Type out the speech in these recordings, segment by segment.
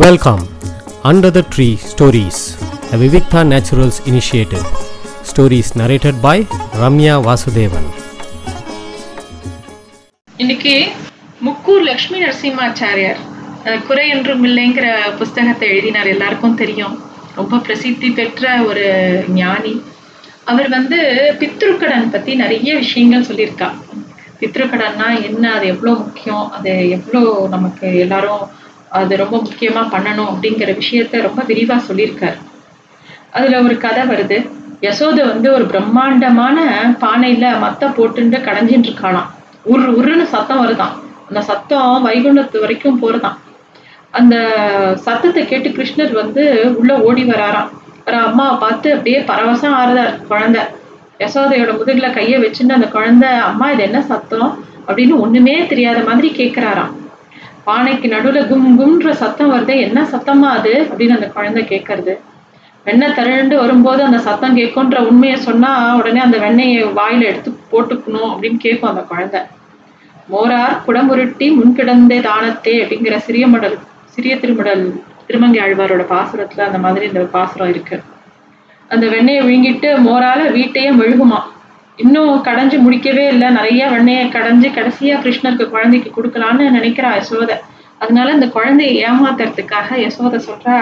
Welcome under the tree stories a Vivikta naturals initiative. Stories narrated by Ramya Vasudevan இன்னைக்கு முக்கூர் லக்ஷ்மி நரசிம்மாச்சாரியார் குறை என்றும் இல்லைங்கிற புஸ்தகத்தை எழுதினார் எல்லாருக்கும் தெரியும். ரொம்ப பிரசித்தி பெற்ற ஒரு ஞானி. அவர் வந்து பித்ருக்கடன் பத்தி நிறைய விஷயங்கள் சொல்லியிருக்கா. பித்ருக்கடன்னா என்ன அது எவ்வளோ முக்கியம் அது எவ்வளோ நமக்கு எல்லாரும் அது ரொம்ப முக்கியமாக பண்ணணும் அப்படிங்கிற விஷயத்த ரொம்ப விரிவாக சொல்லியிருக்கார். அதில் ஒரு கதை வருது. யசோத வந்து ஒரு பிரம்மாண்டமான பானையில் மத்த போட்டுண்டு கடைஞ்சிட்டு இருக்காளாம். உரு உருன்னு சத்தம் வருதாம் அந்த சத்தம் வைகுண்டத்து வரைக்கும் போகிறதான் அந்த சத்தத்தை கேட்டு கிருஷ்ணர் வந்து உள்ளே ஓடி வராராம். ஒரு அம்மாவை பார்த்து அப்படியே பரவசம் ஆறுதார் குழந்தை. யசோதையோட முதுகில் கையை வச்சுன்னு அந்த குழந்தை அம்மா இது என்ன சத்தம்? அப்படின்னு ஒன்றுமே தெரியாத மாதிரி கேட்குறாராம் பானைக்கு நடுவுல கும் கும்ன்ற சத்தம் வருதே என்ன சத்தமா அது? அப்படின்னு அந்த குழந்தை கேட்கறது வெண்ணெய் திரண்டு வரும்போது அந்த சத்தம் கேட்கும்ன்ற உண்மையை சொன்னா உடனே அந்த வெண்ணெயை வாயில எடுத்து போட்டுக்கணும் அப்படின்னு கேட்கும் அந்த குழந்தை. மோரார் குடமுருட்டி முன்கிடந்தே தானத்தே அப்படிங்கிற சிறிய மடல் சிறிய திருமடல் திருமங்கை ஆழ்வாரோட பாசுரத்துல அந்த மாதிரி இந்த பாசுரம் இருக்கு. அந்த வெண்ணெயை விழுங்கிட்டு மோரால வீட்டையே மெழுகுமா? இன்னும் கடைஞ்சு முடிக்கவே இல்லை. நிறைய வெண்ணெயை கடைஞ்சு கடைசியா கிருஷ்ணருக்கு குழந்தைக்கு கொடுக்கலான்னு நினைக்கிறா யசோதை. அதனால இந்த குழந்தையை ஏமாத்துறதுக்காக யசோதை சொல்றா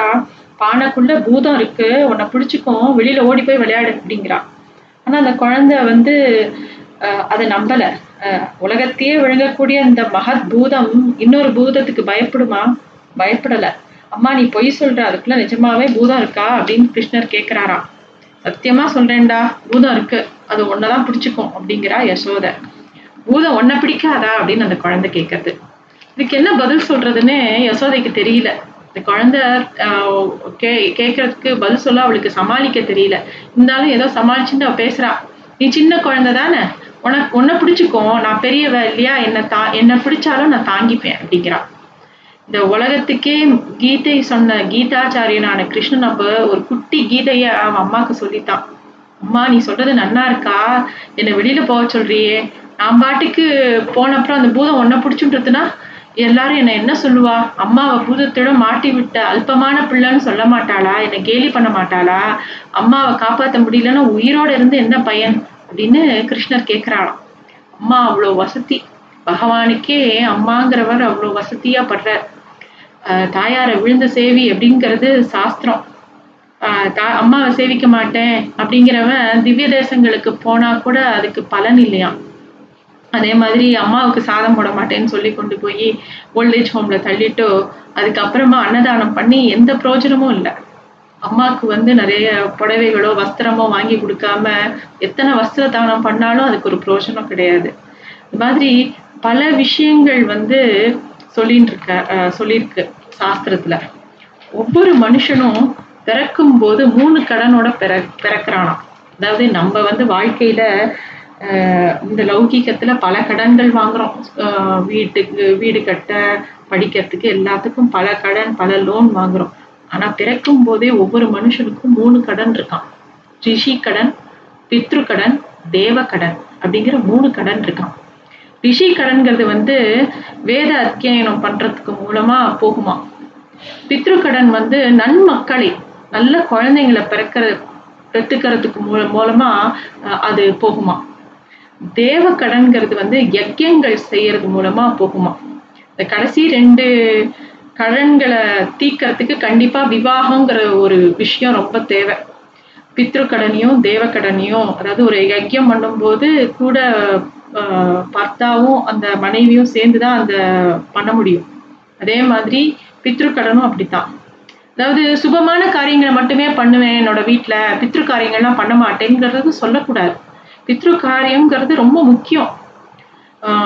பானைக்குள்ள பூதம் இருக்கு. உன்னை பிடிச்சிக்கும் வெளியில ஓடி போய் விளையாடு அப்படிங்கிறான் ஆனா அந்த குழந்தை வந்து அஹ், அதை நம்பல. அஹ், உலகத்தையே விழுங்கக்கூடிய இந்த மகத் பூதம் இன்னொரு பூதத்துக்கு பயப்படுமா? பயப்படல. அம்மா நீ பொய் சொல்ற. அதுக்குள்ள நிஜமாவே பூதம் இருக்கா? அப்படின்னு கிருஷ்ணர் கேக்குறாராம். சத்தியமா சொல்றேன்டா. பூதம் இருக்கு. அது ஒன்னதான் பிடிச்சுக்கும் அப்படிங்கிறா யசோதை. பூதம் ஒன்ன பிடிக்காதா அப்படின்னு அந்த குழந்தை கேட்கறது. இதுக்கு என்ன பதில் சொல்றதுன்னு யசோதைக்கு தெரியல. இந்த குழந்தை ஆஹ், கே கேட்கறதுக்கு பதில் சொல்ல அவளுக்கு சமாளிக்க தெரியல. இருந்தாலும் ஏதோ சமாளிச்சுட்டு அவ பேசுறா. நீ சின்ன குழந்தை தானே? உனக்கு உன்னை பிடிச்சிக்கும். நான் பெரியவ இல்லையா? என்ன தா என்னை பிடிச்சாலும் நான் தாங்கிப்பேன் அப்படிங்கிறா. இந்த உலகத்துக்கே கீதை சொன்ன கீதாச்சாரியனான கிருஷ்ணன் அப்ப ஒரு குட்டி கீதைய அவன் அம்மாக்கு சொல்லித்தான். அம்மா நீ சொல்றது நன்னா இருக்கா? என்னை வெளியில போக சொல்றியே. நான் பாட்டுக்கு போன அப்புறம் அந்த பூதம் ஒன்ன பிடிச்சுன்றதுன்னா எல்லாரும் என்ன என்ன சொல்லுவா? அம்மாவை பூதத்தோட மாட்டி விட்ட அல்பமான பிள்ளைன்னு சொல்ல மாட்டாளா? என்னை கேலி பண்ண மாட்டாளா? அம்மாவை காப்பாத்த முடியலன்னா உயிரோட இருந்து என்ன பயன்? அப்படின்னு கிருஷ்ணர் கேட்கிறாளாம் அம்மா அவ்வளோ வசதி. பகவானுக்கே அம்மாங்கிறவர் அவ்வளோ வசதியா படுறார். தாயாரை விழுந்த சேவி அப்படிங்கிறது சாஸ்திரம். ஆஹ் தா அம்மாவை சேவிக்க மாட்டேன் அப்படிங்கிறவன் திவ்ய தேசங்களுக்கு போனா கூட அதுக்கு பலன் இல்லையாம் அதே மாதிரி அம்மாவுக்கு சாதம் போட மாட்டேன்னு சொல்லி கொண்டு போய் ஓல்டேஜ் ஹோம்ல தள்ளிட்டு அதுக்கப்புறமா அன்னதானம் பண்ணி எந்த பிரயோஜனமும் இல்லை. அம்மாவுக்கு வந்து நிறைய புடவைகளோ வஸ்திரமோ வாங்கி கொடுக்காம எத்தனை வஸ்திர தானம் பண்ணாலும் அதுக்கு ஒரு பிரயோஜனம் கிடையாது. இது மாதிரி பல விஷயங்கள் வந்து சொல்லின்னு இருக்க அஹ் சொல்லியிருக்கு சாஸ்திரத்துல. ஒவ்வொரு மனுஷனும் பிறக்கும் போது மூணு கடனோட பிற பிறக்கிறானா அதாவது நம்ம வந்து வாழ்க்கையில ஆஹ் இந்த லௌகீகத்துல பல கடன்கள் வாங்குறோம். ஆஹ் வீட்டுக்கு வீடு கட்ட படிக்கிறதுக்கு எல்லாத்துக்கும் பல கடன் பல லோன் வாங்குறோம். ஆனா பிறக்கும் போதே ஒவ்வொரு மனுஷனுக்கும் மூணு கடன் இருக்கான் ரிஷி கடன் பித்ரு கடன் தேவ கடன் அப்படிங்கிற மூணு கடன் இருக்கான் ரிஷி கடன்கிறது வந்து வேத அத்தியாயனம் பண்றதுக்கு மூலமா போகுமா? பித்ரு கடன் வந்து நன்மக்களை நல்ல குழந்தைங்களை பிறக்கிற பெற்றுக்கிறதுக்கு மூல மூலமா அஹ், அது போகுமா? தேவ கடன்கிறது வந்து யஜ்யங்கள் செய்யறது மூலமா போகுமா? இந்த கடைசி ரெண்டு கடன்களை தீர்க்கறதுக்கு கண்டிப்பா விவாகங்கிற ஒரு விஷயம் ரொம்ப தேவை. பித்ரு கடனையும் தேவ கடனையும் அதாவது ஒரு யஜ்யம் பண்ணும்போது கூட ஆஹ், பர்த்தாவும் அந்த மனைவியும் சேர்ந்துதான் அந்த பண்ண முடியும். அதே மாதிரி பித்ரு கடனும் அப்படித்தான். அதாவது சுபமான காரியங்களை மட்டுமே பண்ணுவேன் என்னோட வீட்டில் பித்ரு காரியங்கள்லாம் பண்ண மாட்டேங்கிறது சொல்லக்கூடாது. பித்ரு காரியம்ங்கிறது ரொம்ப முக்கியம்.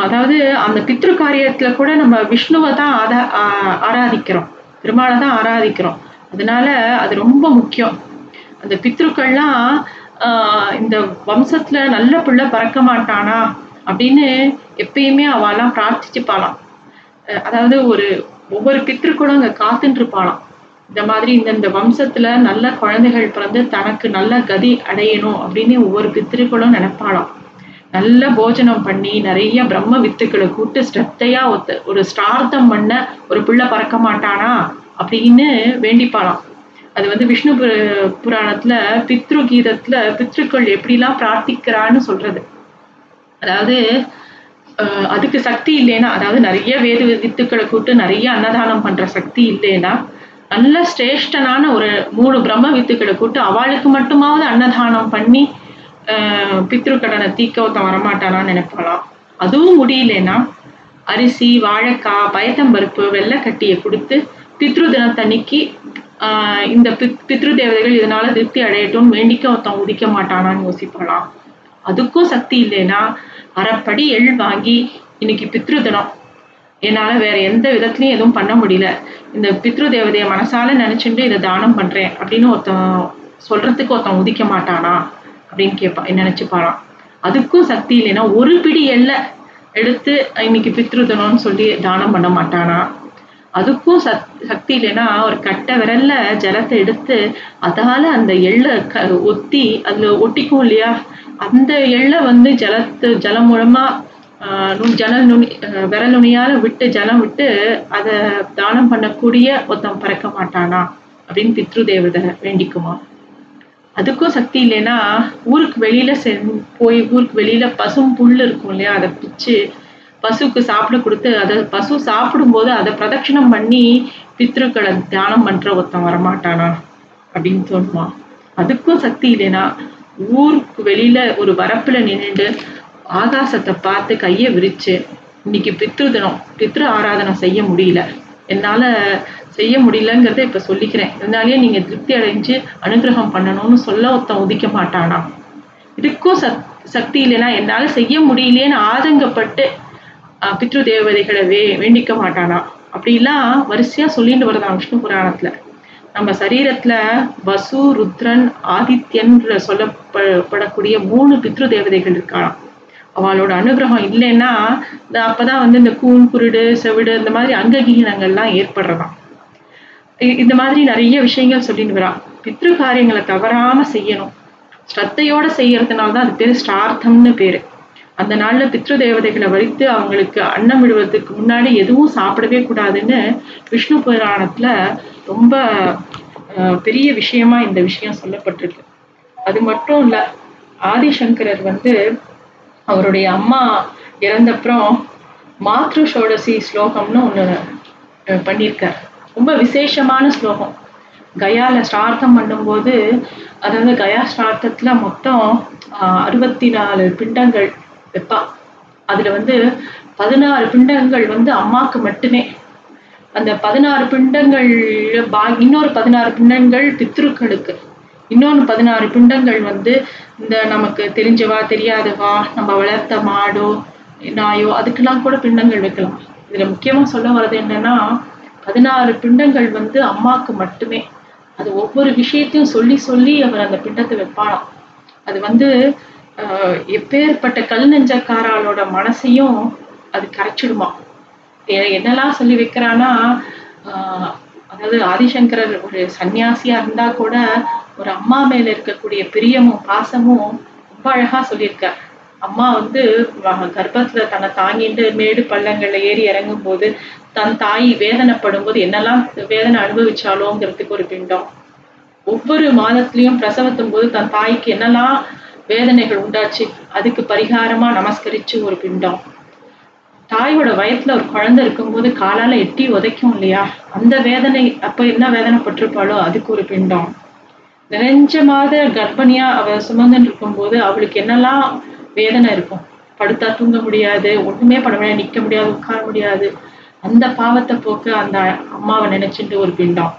அதாவது அந்த பித்ரு காரியத்தில் கூட நம்ம விஷ்ணுவை தான் ஆதா ஆராதிக்கிறோம். பெருமாளை தான் ஆராதிக்கிறோம். அதனால அது ரொம்ப முக்கியம். அந்த பித்ருக்கள்லாம் இந்த வம்சத்தில் நல்ல பிள்ளை பறக்க மாட்டானா? அப்படின்னு எப்பயுமே அவெல்லாம் பிரார்த்திச்சுப்பாளாம். அதாவது ஒரு ஒவ்வொரு பித்ருக்களும் அங்க காத்துட்டு இருப்பாளாம் இந்த மாதிரி இந்தந்த வம்சத்துல நல்ல குழந்தைகள் பிறந்து தனக்கு நல்ல கதி அடையணும் அப்படின்னு ஒவ்வொரு பித்திருக்களும் நினைப்பாளாம். நல்ல போஜனம் பண்ணி நிறைய பிரம்ம வித்துக்களை கூட்டு ஸ்ரத்தையா ஒத்து ஒரு ஸ்டார்த்தம் பண்ண ஒரு பிள்ளை பறக்க மாட்டானா அப்படின்னு வேண்டிப்பாளாம். அது வந்து விஷ்ணு புராணத்துல பித்ரு கீதத்துல பித்ருக்கள் எப்படிலாம் பிரார்த்திக்கிறான்னு சொல்றது. அதாவது அதுக்கு சக்தி இல்லைன்னா அதாவது நிறைய வேத வித்துக்களை கூட்டு நிறைய அன்னதானம் பண்ற சக்தி இல்லைன்னா நல்ல சிரேஷ்டனான ஒரு மூணு பிரம்ம வித்துக்களை கூட்டு அவளுக்கு மட்டுமாவது அன்னதானம் பண்ணி பித்ருக்கடனை பித்ரு கடனை தீக்க ஒருத்தன் வரமாட்டானான்னு நினைப்பாளாம். அதுவும் முடியலன்னா அரிசி வாழைக்காய் பயத்தம்பருப்பு வெள்ளைக்கட்டியை கொடுத்து பித்ரு தினத்தன்னைக்கு ஆஹ் இந்த பித் பித்ரு தேவதைகள் இதனால திருப்தி அடையட்டும் வேண்டிக்க ஒருத்தன் உதிக்க மாட்டானான்னு யோசிப்பாளாம். அதுக்கும் சக்தி இல்லைன்னா அறப்படி எள் வாங்கி இன்னைக்கு பித்ரு தினம் என்னால் வேற எந்த விதத்துலையும் எதுவும் பண்ண முடியல. இந்த பித்ரு தேவதையை மனசால நினைச்சுட்டு இதை தானம் பண்றேன் அப்படின்னு ஒருத்தன் சொல்றதுக்கு ஒருத்தன் உதிக்க மாட்டானா அப்படின்னு கேட்பா நினைச்சுப்பாளாம் அதுக்கும் சக்தி இல்லைன்னா ஒரு பிடி எள்ளை எடுத்து இன்னைக்கு பித்ரு தினம்னு சொல்லி தானம் பண்ண மாட்டானா? அதுக்கும் சக் சக்தி இல்லைன்னா ஒரு கட்டை விரல்ல ஜலத்தை எடுத்து அதால அந்த எள்ளை க ஒத்தி அதுல ஒட்டிக்கும் இல்லையா? அந்த எள்ளை வந்து ஜலத்து ஜலம் மூலமா ஆஹ் நுண் ஜனல் நுனி விரல் நுனியால விட்டு ஜலம் விட்டு அதை தானம் பண்ணக்கூடிய ஒருத்தன் பறக்க மாட்டானா? அப்படின்னு பித்ரு தேவதை வேண்டிக்குமா? அதுக்கும் சக்தி இல்லைன்னா ஊருக்கு வெளியில சென் போய் ஊருக்கு வெளியில பசும் புல் இருக்கும் இல்லையா? அதை பிச்சு பசுக்கு சாப்பிட கொடுத்து அதை பசு சாப்பிடும்போது அதை பிரதட்சணம் பண்ணி பித்ருக்களை தியானம் பண்ற ஒருத்தன் வரமாட்டானா அப்படின்னு தோணுமா? அதுக்கும் சக்தி இல்லைன்னா ஊருக்கு வெளியில ஒரு வரப்புல நின்றுட்டு ஆகாசத்தை பார்த்து கையை விரிச்சு இன்னைக்கு பித்ரு தினம் பித்ரு ஆராதனை செய்ய முடியல. என்னால செய்ய முடியலங்கிறத இப்ப சொல்லிக்கிறேன். இதனாலேயே நீங்க திருப்தி அடைஞ்சு அனுகிரகம் பண்ணணும்னு சொல்ல ஒருத்தன் உதிக்க மாட்டானா? இதுக்கும் சக் சக்தி இல்லைன்னா என்னால செய்ய முடியலையேன்னு ஆதங்கப்பட்டு பித்ரு தேவதைகளை வே வேண்டிக்க மாட்டானா அப்படிலாம் வரிசையா சொல்லிட்டு வருதான் விஷ்ணு புராணத்துல. நம்ம சரீரத்துல வசு ருத்ரன் ஆதித்யன்ற சொல்லப்படக்கூடிய மூணு பித்ரு தேவதைகள் இருக்காளாம். அவளோட அனுகிரகம் இல்லைன்னா இந்த அப்பதான் வந்து இந்த கூன் குருடு செவிடு இந்த மாதிரி அங்ககீனங்கள்லாம் ஏற்படுறதாம். இந்த மாதிரி நிறைய விஷயங்கள் சொல்லிட்டு வரா பித்ரு காரியங்களை தவறாம செய்யணும். ஸ்ரத்தையோட செய்யறதுனால தான் அது பேர் ஸ்டார்த்தம்னு பேரு. அந்த நாள்ல பித்ரு தேவதைகளை வலித்து அவங்களுக்கு அன்னம் விடுவதற்கு முன்னாடி எதுவும் சாப்பிடவே கூடாதுன்னு விஷ்ணு புராணத்துல ரொம்ப பெரிய விஷயமா இந்த விஷயம் சொல்லப்பட்டிருக்கு. அது மட்டும் இல்ல ஆதிசங்கரர் வந்து அவருடைய அம்மா இறந்தப்புறம் மாத்ரு ஷோடசி ஸ்லோகம்னு ஒன்று பண்ணியிருக்கார். ரொம்ப விசேஷமான ஸ்லோகம். கயால ஸ்டார்த்தம் பண்ணும்போது அதாவது கயா ஸ்டார்த்தத்தில் மொத்தம் அறுபத்தி நாலு பிண்டங்கள் வைப்பா அதுல வந்து பதினாறு பிண்டங்கள் வந்து அம்மாக்கு மட்டுமே. அந்த பதினாறு பிண்டங்கள் பா இன்னொரு பதினாறு பிண்டங்கள் பித்ருக்களுக்கு. இன்னொன்று பதினாறு பிண்டங்கள் வந்து இந்த நமக்கு தெரிஞ்சவா தெரியாதவா நம்ம வளர்த்த மாடோ நாயோ அதுக்கெல்லாம் கூட பிண்டங்கள் வைக்கலாம். இதுல முக்கியமா சொல்ல வர்றது என்னன்னா பதினாறு பிண்டங்கள் வந்து அம்மாக்கு மட்டுமே. அது ஒவ்வொரு விஷயத்தையும் சொல்லி சொல்லி அவர் அந்த பிண்டத்தை வைப்பானாம் அது வந்து எப்பேற்பட்ட கல் நெஞ்சக்காராளோட மனசையும் அது கரைச்சிடுமா? என்னெல்லாம் சொல்லி வைக்கிறான்னா ஆஹ் அதாவது ஆதிசங்கரர் ஒரு சன்னியாசியா இருந்தா கூட ஒரு அம்மா மேல இருக்கக்கூடிய பிரியமும் பாசமும் ரொம்ப அழகா சொல்லியிருக்கார். அம்மா வந்து கர்ப்பத்துல தன்னை தாங்கிட்டு மேடு பள்ளங்கள்ல ஏறி இறங்கும் போது தன் தாய் வேதனைப்படும் போது என்னெல்லாம் வேதனை அனுபவிச்சாலோங்கிறதுக்கு ஒரு பிண்டம். ஒவ்வொரு மாதத்திலையும் பிரசவத்தும் போது தன் தாய்க்கு என்னெல்லாம் வேதனைகள் உண்டாச்சு. அதுக்கு பரிகாரமா நமஸ்கரிச்சு ஒரு பிண்டம். தாயோட வயத்துல ஒரு குழந்தை இருக்கும்போது காலால எட்டி உதைக்கும் இல்லையா? அந்த வேதனை அப்ப என்ன வேதனைப்பட்டிருப்பாளோ அதுக்கு ஒரு பிண்டம். நிறைஞ்ச மாத கர்ப்பிணியா அவ சுமந்துன்னு இருக்கும்போது அவளுக்கு என்னெல்லாம் வேதனை இருக்கும்? படுத்தா தூங்க முடியாது ஒண்ணுமே பண்ண முடியாது நிக்க முடியாது உட்கார முடியாது. அந்த பாவத்தை போக்க அந்த அம்மாவை நினைச்சிட்டு ஒரு பிண்டம்.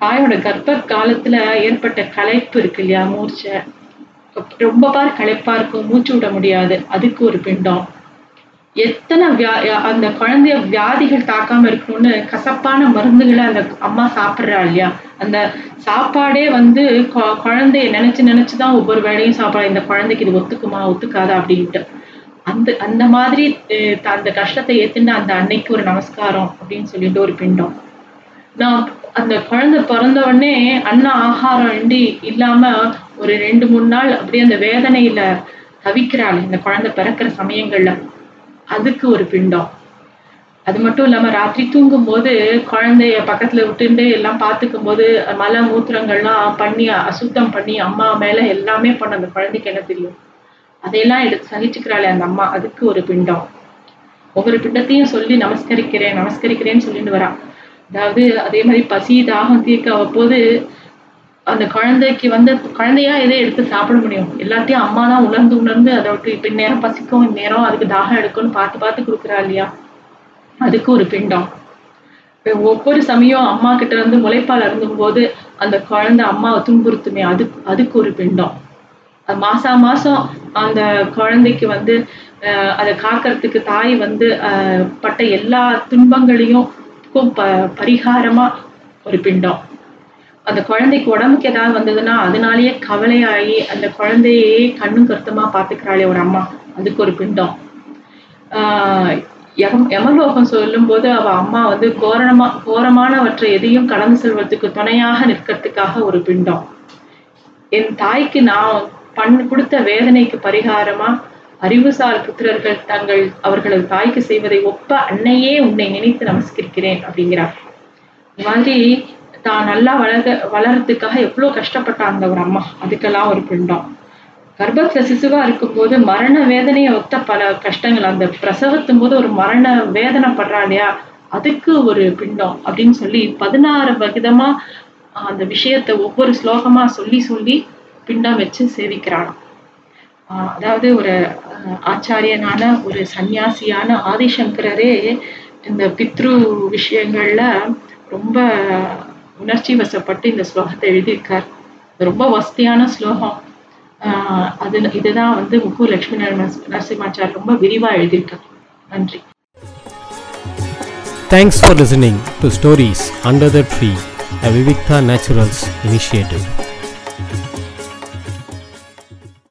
தாயோட கர்ப்ப காலத்துல ஏற்பட்ட களைப்பு இருக்கு இல்லையா? மூர்ச்சை. ரொம்ப பார் களைப்பா இருக்கும் மூச்சு விட முடியாது. அதுக்கு ஒரு பிண்டம். எத்தனை வியா அந்த குழந்தைய வியாதிகள் தாக்காம இருக்கணும்னு கசப்பான மருந்துகளை அந்த அம்மா சாப்பிடுறா இல்லையா? அந்த சாப்பாடே வந்து குழந்தைய நினைச்சு நினைச்சுதான் ஒவ்வொரு வேளையும் சாப்பிடலாம் இந்த குழந்தைக்கு இது ஒத்துக்குமா ஒத்துக்காதா அப்படின்ட்டு. அந்த அந்த மாதிரி த- அந்த கஷ்டத்தை ஏத்துன்னு அந்த அன்னைக்கு ஒரு நமஸ்காரம் அப்படின்னு சொல்லிட்டு ஒரு பிண்டம். நான் அந்த குழந்தை பிறந்த உடனே அன்ன ஆகாரம் இண்டி இல்லாம ஒரு ரெண்டு மூணு நாள் அப்படியே அந்த வேதனையில தவிக்கிறாள். இந்த குழந்தை பிறக்கிற சமயங்கள்ல. அதுக்கு ஒரு பிண்டம். அது மட்டும் இல்லாம ராத்திரி தூங்கும்போது குழந்தைய பக்கத்துல விட்டுண்டு எல்லாம் பார்த்துக்கும் போது மல மூத்திரங்கள்லாம் பண்ணி அசுத்தம் பண்ணி அம்மா மேல எல்லாமே பண்ண அந்த குழந்தைக்கு என்ன தெரியும்? அதையெல்லாம் எடுத்து சகிச்சுக்கிறாளே அந்த அம்மா. அதுக்கு ஒரு பிண்டம். ஒவ்வொரு பிண்டத்தையும் சொல்லி நமஸ்கரிக்கிறேன் நமஸ்கரிக்கிறேன்னு சொல்லிட்டு வரா. அதாவது அதே மாதிரி பசி தாகம் தீர்க்க அவ்வப்போது அந்த குழந்தைக்கு வந்து குழந்தையா எதை எடுத்து சாப்பிட முடியும்? எல்லாத்தையும் அம்மா தான் உணர்ந்து உணர்ந்து அதை விட்டு இப்ப நேரம் பசிக்கும் இந்நேரம் அதுக்கு தாகம் எடுக்கும்னு பார்த்து பார்த்து கொடுக்குறா இல்லையா? அதுக்கு ஒரு பிண்டம். ஒவ்வொரு சமயம் அம்மா கிட்ட இருந்து முளைப்பால் அருந்தும் போது அந்த குழந்தை அம்மாவை துன்புறுத்துமே. அதுக்கு அதுக்கு ஒரு பிண்டம். மாசா மாசம் அந்த குழந்தைக்கு வந்து அதை காக்கிறதுக்கு தாய் வந்து பட்ட எல்லா துன்பங்களையும் ப பரிகாரமா ஒரு பிண்டம். அந்த குழந்தைக்கு உடம்புக்கு ஏதாவது வந்ததுன்னா அதனாலேயே கவலையாகி அந்த குழந்தையே கண்ணும் கருத்துமா பார்த்துக்கிறாளே ஒரு அம்மா. அதுக்கு ஒரு பிண்டம். ஆஹ் யம யமலோகம் சொல்லும்போது அவ அம்மா வந்து கோரணமா கோரமானவற்றை எதையும் கடந்து செல்வதற்கு துணையாக நிற்கிறதுக்காக ஒரு பிண்டம். என் தாய்க்கு நான் பண் கொடுத்த வேதனைக்கு பரிகாரமா அறிவுசார் புத்திரர்கள் தங்கள் அவர்களது தாய்க்கு செய்வதை ஒப்ப அன்னையே உன்னை நினைத்து நமஸ்கரிக்கிறேன் அப்படிங்கிறார். இந்த மாதிரி தான் நல்லா வளர்க்க வளர்றதுக்காக எவ்வளவு கஷ்டப்பட்டாங்க ஒரு அம்மா. அதுக்கெல்லாம் ஒரு பிண்டம் கர்ப்பத்தில் சிசுவாக இருக்கும்போது மரண வேதனையை ஒத்த பல கஷ்டங்கள். அந்த பிரசவத்தும் போது ஒரு மரண வேதனை படுறா இல்லையா அதுக்கு ஒரு பிண்டம் அப்படின்னு சொல்லி பதினாறு விதமா அந்த விஷயத்தை ஒவ்வொரு ஸ்லோகமாக சொல்லி சொல்லி பிண்டம் வச்சு சேவிக்கிறாளாம். அதாவது ஒரு ஆச்சாரியனான ஒரு சந்நியாசியான ஆதிசங்கரரே இந்த பித்ரு விஷயங்கள்ல ரொம்ப உணர்ச்சி வசப்பட்டு இந்த ஸ்லோகத்தை எழுதியிருக்கார். ரொம்ப வசதியான ஸ்லோகம். அது இதுதான் வந்து முக்கு லட்சுமி நரசிம்ம- நரசிம்மாச்சார் ரொம்ப விரிவா எழுதியிருக்கார். நன்றி. Thanks for listening to Stories Under the Tree, a Vivikta Naturals initiative.